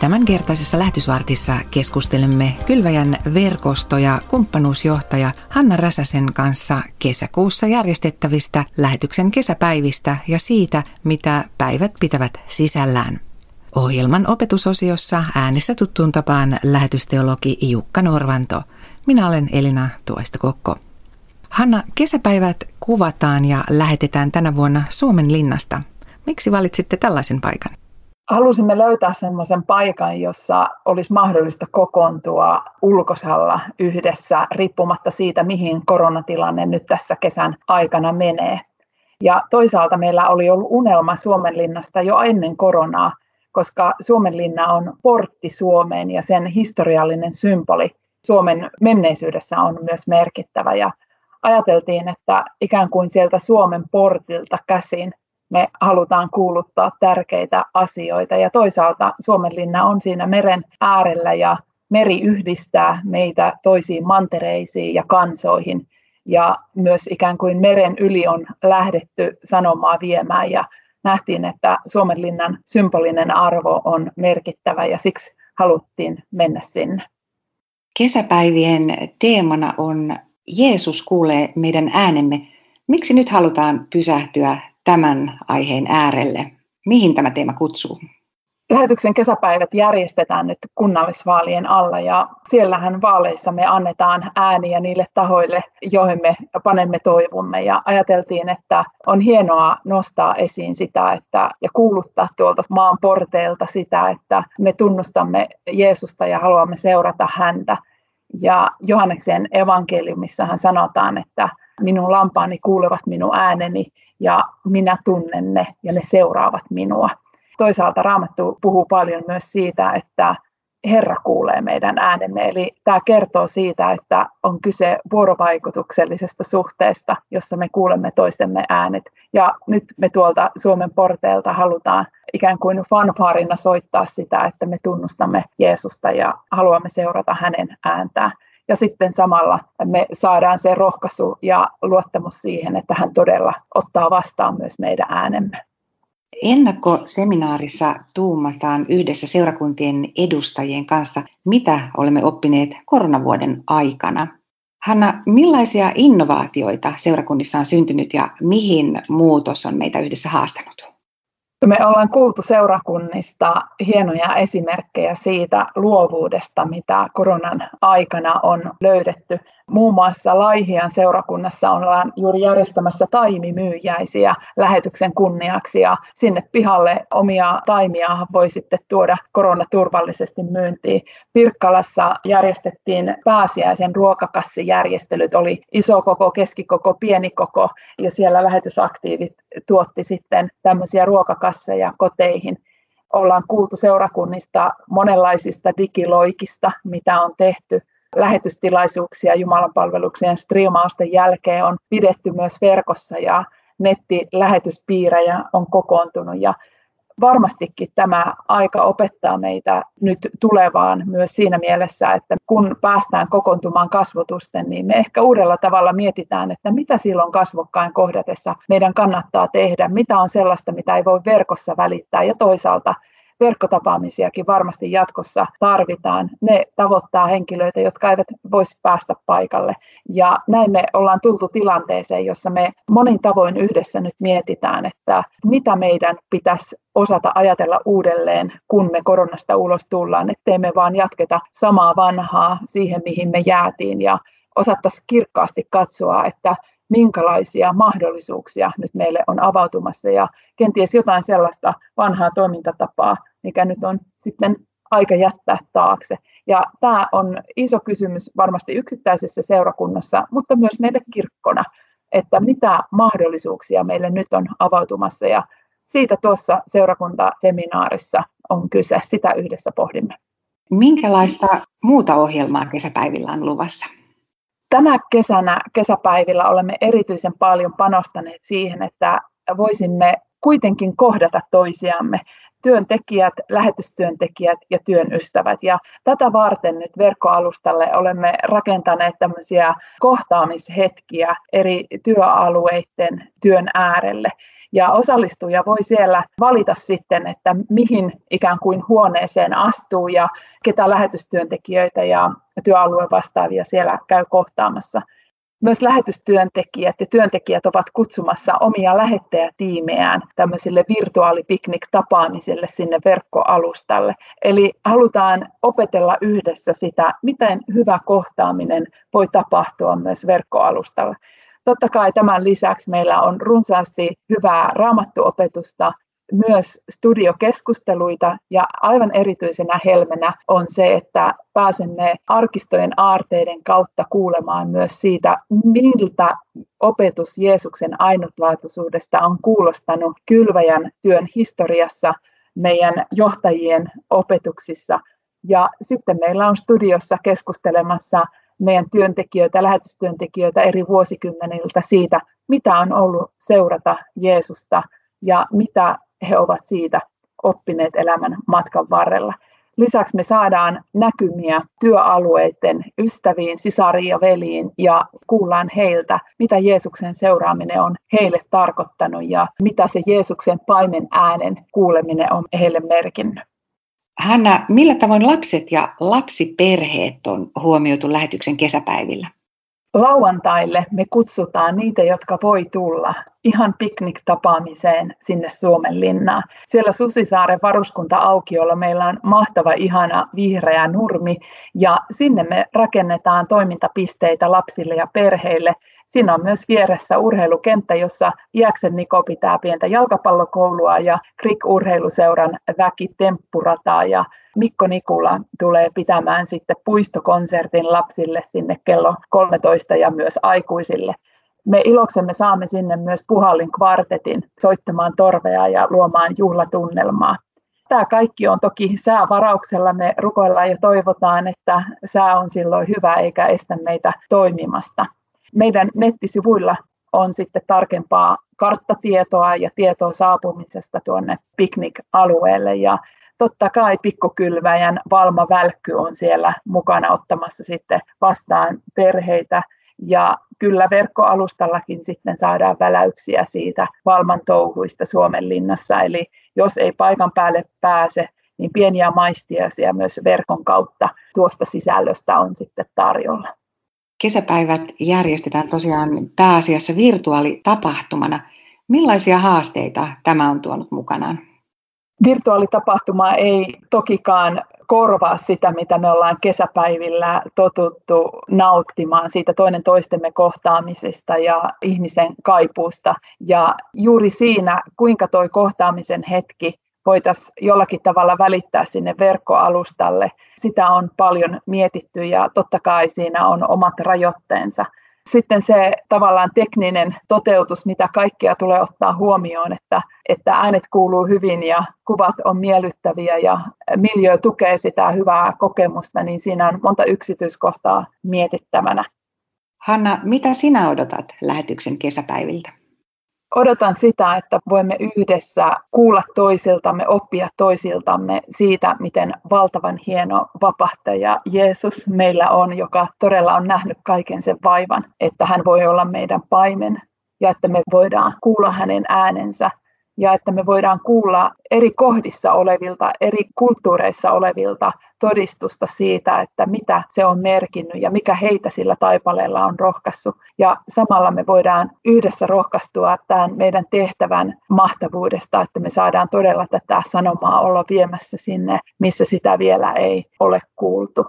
Tämänkertaisessa lähetysvartissa keskustelemme Kylväjän verkosto- ja kumppanuusjohtaja Hanna Räsäsen kanssa kesäkuussa järjestettävistä lähetyksen kesäpäivistä ja siitä, mitä päivät pitävät sisällään. Ohjelman opetusosiossa äänessä tuttuun tapaan lähetysteologi Jukka Norvanto. Minä olen Elina Tuoista Kokko. Hanna, kesäpäivät kuvataan ja lähetetään tänä vuonna Suomen linnasta. Miksi valitsitte tällaisen paikan? Halusimme löytää semmoisen paikan, jossa olisi mahdollista kokoontua ulkosalla yhdessä, riippumatta siitä, mihin koronatilanne nyt tässä kesän aikana menee. Ja toisaalta meillä oli ollut unelma Suomenlinnasta jo ennen koronaa, koska Suomenlinna on portti Suomeen ja sen historiallinen symboli Suomen menneisyydessä on myös merkittävä. Ja ajateltiin, että ikään kuin sieltä Suomen portilta käsin me halutaan kuuluttaa tärkeitä asioita. Ja toisaalta Suomenlinna on siinä meren äärellä ja meri yhdistää meitä toisiin mantereisiin ja kansoihin. Ja myös ikään kuin meren yli on lähdetty sanomaa viemään ja nähtiin, että Suomenlinnan symbolinen arvo on merkittävä ja siksi haluttiin mennä sinne. Kesäpäivien teemana on Jeesus kuulee meidän äänemme. Miksi nyt halutaan pysähtyä tämän aiheen äärelle. Mihin tämä teema kutsuu? Lähetyksen kesäpäivät järjestetään nyt kunnallisvaalien alla ja siellähän vaaleissa me annetaan ääniä niille tahoille, joihin me panemme toivomme. Ja ajateltiin, että on hienoa nostaa esiin sitä että, ja kuuluttaa tuolta maan porteilta sitä, että me tunnustamme Jeesusta ja haluamme seurata häntä. Ja Johanneksen evankeliumissahan sanotaan, että minun lampaani kuulevat minun ääneni ja minä tunnen ne ja ne seuraavat minua. Toisaalta Raamattu puhuu paljon myös siitä, että Herra kuulee meidän äänemme. Eli tämä kertoo siitä, että on kyse vuorovaikutuksellisesta suhteesta, jossa me kuulemme toistemme äänet. Ja nyt me tuolta Suomen porteilta halutaan ikään kuin fanfaarina soittaa sitä, että me tunnustamme Jeesusta ja haluamme seurata hänen ääntään ja sitten samalla me saadaan se rohkaisu ja luottamus siihen, että hän todella ottaa vastaan myös meidän äänemme. Ennakkoseminaarissa tuumataan yhdessä seurakuntien edustajien kanssa, mitä olemme oppineet koronavuoden aikana. Hanna, millaisia innovaatioita seurakunnissa on syntynyt ja mihin muutos on meitä yhdessä haastanut? Me ollaan kuultu seurakunnista hienoja esimerkkejä siitä luovuudesta, mitä koronan aikana on löydetty Muun muassa Laihian seurakunnassa ollaan juuri järjestämässä taimimyyjäisiä lähetyksen kunniaksi ja sinne pihalle omia taimia voi sitten tuoda koronaturvallisesti myyntiin. Pirkkalassa järjestettiin pääsiäisen ruokakassijärjestelyt, oli iso koko, keskikoko, pieni koko ja siellä lähetysaktiivit tuotti sitten tämmöisiä ruokakasseja koteihin. Ollaan kuultu seurakunnista monenlaisista digiloikista, mitä on tehty lähetystilaisuuksia Jumalan palveluksien striimausten jälkeen on pidetty myös verkossa ja nettilähetyspiirejä on kokoontunut. Ja varmastikin tämä aika opettaa meitä nyt tulevaan myös siinä mielessä, että kun päästään kokoontumaan kasvotusten, niin me ehkä uudella tavalla mietitään, että mitä silloin kasvokkain kohdatessa meidän kannattaa tehdä, mitä on sellaista, mitä ei voi verkossa välittää ja toisaalta verkkotapaamisiakin varmasti jatkossa tarvitaan. Ne tavoittaa henkilöitä, jotka eivät voisi päästä paikalle. Ja näin me ollaan tultu tilanteeseen, jossa me monin tavoin yhdessä nyt mietitään, että mitä meidän pitäisi osata ajatella uudelleen, kun me koronasta ulos tullaan, ettei me vaan jatketa samaa vanhaa siihen, mihin me jäätiin ja osattaisiin kirkkaasti katsoa, että minkälaisia mahdollisuuksia nyt meille on avautumassa ja kenties jotain sellaista vanhaa toimintatapaa, mikä nyt on sitten aika jättää taakse. Ja tämä on iso kysymys varmasti yksittäisessä seurakunnassa, mutta myös meille kirkkona, että mitä mahdollisuuksia meille nyt on avautumassa. Ja siitä tuossa seurakuntaseminaarissa on kyse, sitä yhdessä pohdimme. Minkälaista muuta ohjelmaa kesäpäivillä on luvassa? Tänä kesänä kesäpäivillä olemme erityisen paljon panostaneet siihen, että voisimme kuitenkin kohdata toisiamme, työntekijät, lähetystyöntekijät ja työn ystävät. Ja tätä varten nyt verkkoalustalle olemme rakentaneet tämmöisiä kohtaamishetkiä eri työalueiden työn äärelle. Ja osallistuja voi siellä valita sitten, että mihin ikään kuin huoneeseen astuu ja ketä lähetystyöntekijöitä ja työalueen vastaavia siellä käy kohtaamassa. Myös lähetystyöntekijät ja työntekijät ovat kutsumassa omia lähettäjätiimeään tämmöisille virtuaalipiknik-tapaamisille sinne verkkoalustalle. Eli halutaan opetella yhdessä sitä, miten hyvä kohtaaminen voi tapahtua myös verkkoalustalla. Totta kai tämän lisäksi meillä on runsaasti hyvää raamattuopetusta, myös studiokeskusteluita ja aivan erityisenä helmenä on se, että pääsemme arkistojen aarteiden kautta kuulemaan myös siitä, miltä opetus Jeesuksen ainutlaatuisuudesta on kuulostanut kylväjän työn historiassa, meidän johtajien opetuksissa. Ja sitten meillä on studiossa keskustelemassa meidän työntekijöitä, lähetystyöntekijöitä eri vuosikymmeniltä siitä, mitä on ollut seurata Jeesusta ja mitä he ovat siitä oppineet elämän matkan varrella. Lisäksi me saadaan näkymiä työalueiden ystäviin, sisariin ja veliin ja kuullaan heiltä, mitä Jeesuksen seuraaminen on heille tarkoittanut ja mitä se Jeesuksen paimen äänen kuuleminen on heille merkinnyt. Hanna, millä tavoin lapset ja lapsiperheet on huomioitu lähetyksen kesäpäivillä? Lauantaille me kutsutaan niitä, jotka voi tulla ihan piknik-tapaamiseen sinne Suomen linnaan. Siellä Susisaaren varuskunta-aukiolla meillä on mahtava, ihana vihreä nurmi ja sinne me rakennetaan toimintapisteitä lapsille ja perheille – Siinä on myös vieressä urheilukenttä, jossa Iäksen Niko pitää pientä jalkapallokoulua ja Krik-urheiluseuran väki temppurataa ja Mikko Nikula tulee pitämään sitten puistokonsertin lapsille sinne kello 13 ja myös aikuisille. Me iloksemme saamme sinne myös Puhallin kvartetin soittamaan torvea ja luomaan juhlatunnelmaa. Tämä kaikki on toki säävarauksella. Me rukoillaan ja toivotaan, että sää on silloin hyvä eikä estä meitä toimimasta. Meidän nettisivuilla on sitten tarkempaa karttatietoa ja tietoa saapumisesta tuonne piknik-alueelle. Ja totta kai pikkukylväjän Valma Välkky on siellä mukana ottamassa sitten vastaan perheitä. Ja kyllä verkkoalustallakin sitten saadaan väläyksiä siitä Valman touhuista Suomen linnassa. Eli jos ei paikan päälle pääse, niin pieniä maistiaisia myös verkon kautta tuosta sisällöstä on sitten tarjolla. Kesäpäivät järjestetään tosiaan pääasiassa virtuaalitapahtumana. Millaisia haasteita tämä on tuonut mukanaan? Virtuaalitapahtuma ei tokikaan korvaa sitä, mitä me ollaan kesäpäivillä totuttu nauttimaan siitä toinen toistemme kohtaamisesta ja ihmisen kaipuusta. Ja juuri siinä, kuinka toi kohtaamisen hetki voitaisiin jollakin tavalla välittää sinne verkkoalustalle. Sitä on paljon mietitty ja totta kai siinä on omat rajoitteensa. Sitten se tavallaan tekninen toteutus, mitä kaikkea tulee ottaa huomioon, että, että äänet kuuluu hyvin ja kuvat on miellyttäviä ja miljö tukee sitä hyvää kokemusta, niin siinä on monta yksityiskohtaa mietittävänä. Hanna, mitä sinä odotat lähetyksen kesäpäiviltä? Odotan sitä, että voimme yhdessä kuulla toisiltamme, oppia toisiltamme siitä, miten valtavan hieno vapahtaja Jeesus meillä on, joka todella on nähnyt kaiken sen vaivan, että hän voi olla meidän paimen ja että me voidaan kuulla hänen äänensä ja että me voidaan kuulla eri kohdissa olevilta, eri kulttuureissa olevilta todistusta siitä, että mitä se on merkinnyt ja mikä heitä sillä taipaleella on rohkaissut. Ja samalla me voidaan yhdessä rohkaistua tämän meidän tehtävän mahtavuudesta, että me saadaan todella tätä sanomaa olla viemässä sinne, missä sitä vielä ei ole kuultu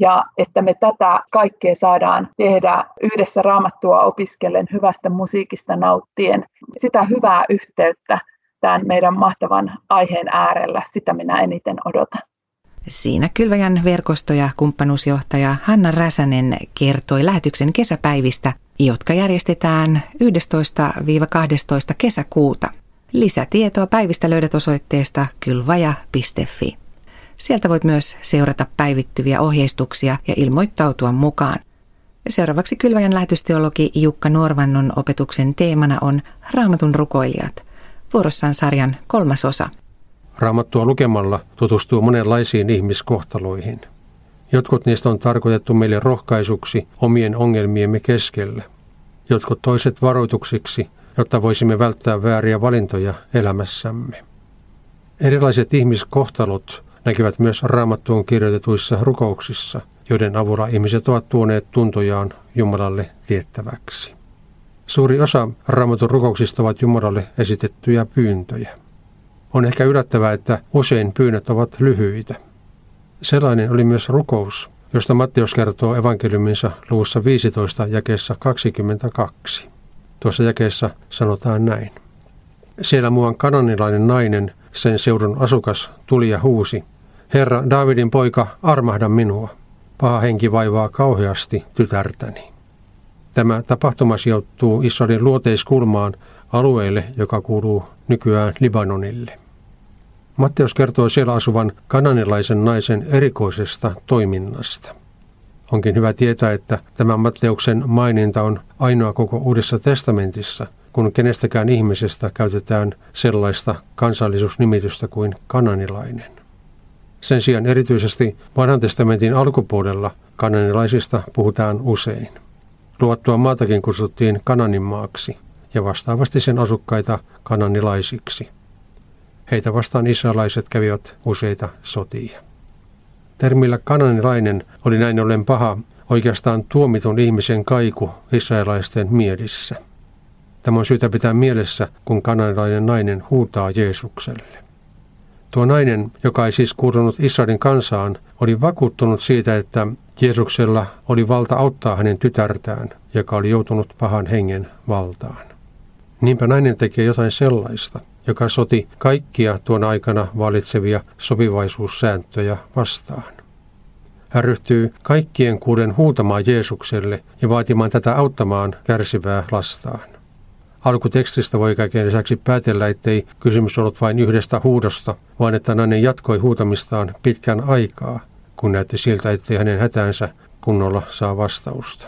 ja että me tätä kaikkea saadaan tehdä yhdessä raamattua opiskellen, hyvästä musiikista nauttien, sitä hyvää yhteyttä tämän meidän mahtavan aiheen äärellä, sitä minä eniten odotan. Siinä Kylväjän verkosto- ja kumppanuusjohtaja Hanna Räsänen kertoi lähetyksen kesäpäivistä, jotka järjestetään 11-12 kesäkuuta. Lisätietoa päivistä löydät osoitteesta kylvaja.fi. Sieltä voit myös seurata päivittyviä ohjeistuksia ja ilmoittautua mukaan. Seuraavaksi Kylväjän lähetysteologi Jukka Norvannon opetuksen teemana on Raamatun rukoilijat. Vuorossaan sarjan kolmas osa – Raamattua lukemalla tutustuu monenlaisiin ihmiskohtaloihin. Jotkut niistä on tarkoitettu meille rohkaisuksi omien ongelmiemme keskellä. Jotkut toiset varoituksiksi jotta voisimme välttää vääriä valintoja elämässämme. Erilaiset ihmiskohtalot näkyvät myös raamattuun kirjoitetuissa rukouksissa, joiden avulla ihmiset ovat tuoneet tuntojaan Jumalalle tiettäväksi. Suuri osa raamatun rukouksista ovat Jumalalle esitettyjä pyyntöjä. On ehkä yllättävää, että usein pyynnöt ovat lyhyitä. Sellainen oli myös rukous, josta Matteus kertoo evankeliuminsa luvussa 15 jakeessa 22. Tuossa jakeessa sanotaan näin. Siellä muuan kananilainen nainen, sen seudun asukas, tuli ja huusi, Herra, Davidin poika, armahda minua. Paha henki vaivaa kauheasti tytärtäni. Tämä tapahtuma sijoittuu Israelin luoteiskulmaan alueelle, joka kuuluu nykyään Libanonille. Matteus kertoo siellä asuvan kananilaisen naisen erikoisesta toiminnasta. Onkin hyvä tietää, että tämä Matteuksen maininta on ainoa koko Uudessa testamentissa, kun kenestäkään ihmisestä käytetään sellaista kansallisuusnimitystä kuin kananilainen. Sen sijaan erityisesti vanhan testamentin alkupuolella kananilaisista puhutaan usein. Luvattua maatakin kutsuttiin Kananin maaksi ja vastaavasti sen asukkaita kananilaisiksi. Heitä vastaan israelaiset kävivät useita sotia. Termillä kananilainen oli näin ollen paha, oikeastaan tuomitun ihmisen kaiku israelaisten mielissä. Tämä on syytä pitää mielessä, kun kananilainen nainen huutaa Jeesukselle. Tuo nainen, joka ei siis kuulunut Israelin kansaan, oli vakuuttunut siitä, että Jeesuksella oli valta auttaa hänen tytärtään, joka oli joutunut pahan hengen valtaan. Niinpä nainen tekee jotain sellaista, joka soti kaikkia tuon aikana valitsevia sopivaisuussääntöjä vastaan. Hän ryhtyy kaikkien kuuden huutamaan Jeesukselle ja vaatimaan tätä auttamaan kärsivää lastaan. Alkutekstistä voi kaiken lisäksi päätellä, ettei kysymys ollut vain yhdestä huudosta, vaan että nainen jatkoi huutamistaan pitkän aikaa, kun näytti siltä, ettei hänen hätäänsä kunnolla saa vastausta.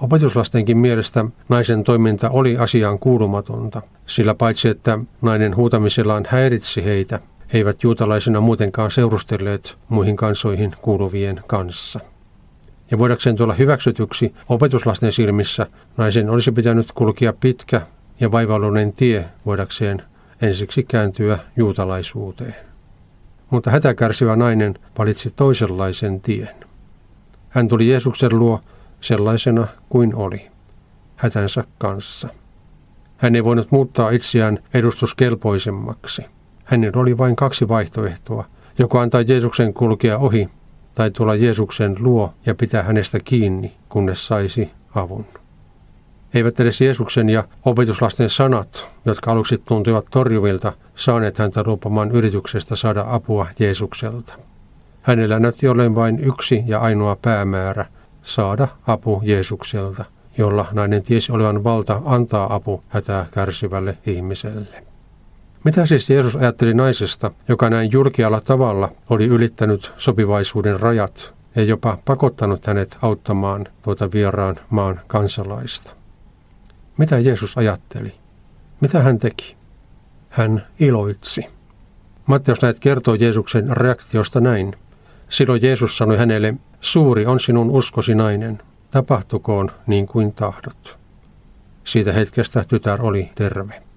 Opetuslastenkin mielestä naisen toiminta oli asiaan kuulumatonta, sillä paitsi että nainen huutamisellaan häiritsi heitä, he eivät juutalaisina muutenkaan seurustelleet muihin kansoihin kuuluvien kanssa. Ja voidakseen tulla hyväksytyksi opetuslasten silmissä, naisen olisi pitänyt kulkia pitkä ja vaivallinen tie voidakseen ensiksi kääntyä juutalaisuuteen. Mutta hätäkärsivä nainen valitsi toisenlaisen tien. Hän tuli Jeesuksen luo sellaisena kuin oli, hätänsä kanssa. Hän ei voinut muuttaa itseään edustuskelpoisemmaksi. Hänellä oli vain kaksi vaihtoehtoa, joko antaa Jeesuksen kulkea ohi tai tulla Jeesuksen luo ja pitää hänestä kiinni, kunnes saisi avun. Eivät edes Jeesuksen ja opetuslasten sanat, jotka aluksi tuntuivat torjuvilta, saaneet häntä luopumaan yrityksestä saada apua Jeesukselta. Hänellä näytti olleen vain yksi ja ainoa päämäärä, saada apu Jeesukselta, jolla nainen tiesi olevan valta antaa apu hätää kärsivälle ihmiselle. Mitä siis Jeesus ajatteli naisesta, joka näin julkialla tavalla oli ylittänyt sopivaisuuden rajat ja jopa pakottanut hänet auttamaan tuota vieraan maan kansalaista? Mitä Jeesus ajatteli? Mitä hän teki? Hän iloitsi. Matteus näet kertoo Jeesuksen reaktiosta näin. Silloin Jeesus sanoi hänelle, suuri on sinun uskosi nainen, tapahtukoon niin kuin tahdot. Siitä hetkestä tytär oli terve.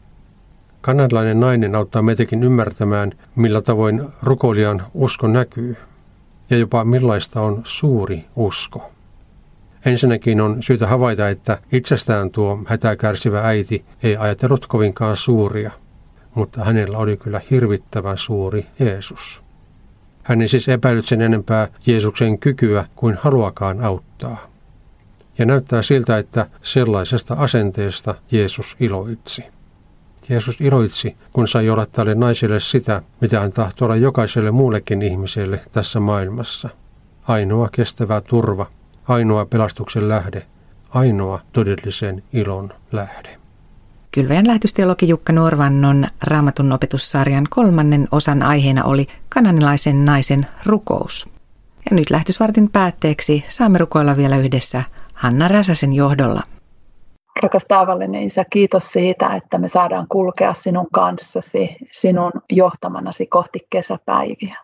Kanadalainen nainen auttaa meitäkin ymmärtämään, millä tavoin rukoilijan usko näkyy ja jopa millaista on suuri usko. Ensinnäkin on syytä havaita, että itsestään tuo hätää kärsivä äiti ei ajatellut kovinkaan suuria, mutta hänellä oli kyllä hirvittävän suuri Jeesus. Hän ei siis epäillyt sen enempää Jeesuksen kykyä kuin haluakaan auttaa. Ja näyttää siltä, että sellaisesta asenteesta Jeesus iloitsi. Jeesus iloitsi, kun sai olla tälle naiselle sitä, mitä hän tahtoo olla jokaiselle muullekin ihmiselle tässä maailmassa. Ainoa kestävä turva, ainoa pelastuksen lähde, ainoa todellisen ilon lähde. Kylväjän lähetysteologi Jukka Norvannon raamatun opetussarjan kolmannen osan aiheena oli kananilaisen naisen rukous. Ja nyt lähetysvartin päätteeksi saamme rukoilla vielä yhdessä Hanna Räsäsen johdolla. Rakas taivallinen Isä, kiitos siitä, että me saadaan kulkea sinun kanssasi, sinun johtamanasi kohti kesäpäiviä.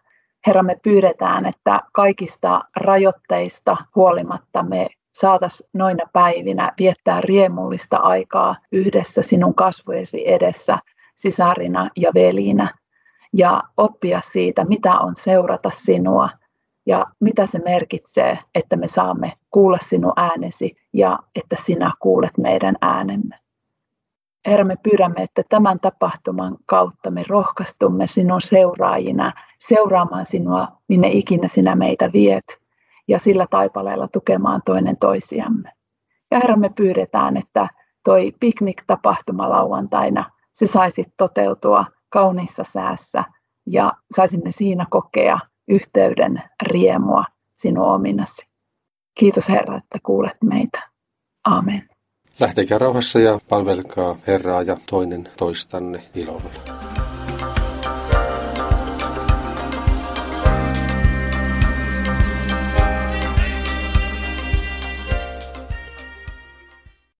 Herra, me pyydetään, että kaikista rajoitteista huolimatta me saatas noina päivinä viettää riemullista aikaa yhdessä sinun kasvojesi edessä sisarina ja velinä ja oppia siitä, mitä on seurata sinua ja mitä se merkitsee, että me saamme kuulla sinun äänesi ja että sinä kuulet meidän äänemme. Herra, me pyydämme, että tämän tapahtuman kautta me rohkaistumme sinun seuraajina, seuraamaan sinua, minne ikinä sinä meitä viet, ja sillä taipaleella tukemaan toinen toisiamme. Ja Herra, me pyydetään, että toi piknik-tapahtuma lauantaina, se saisi toteutua kauniissa säässä, ja saisimme siinä kokea yhteyden riemua sinun ominasi. Kiitos Herra, että kuulet meitä. Amen. Lähtekää rauhassa ja palvelkaa Herraa ja toinen toistanne ilolla.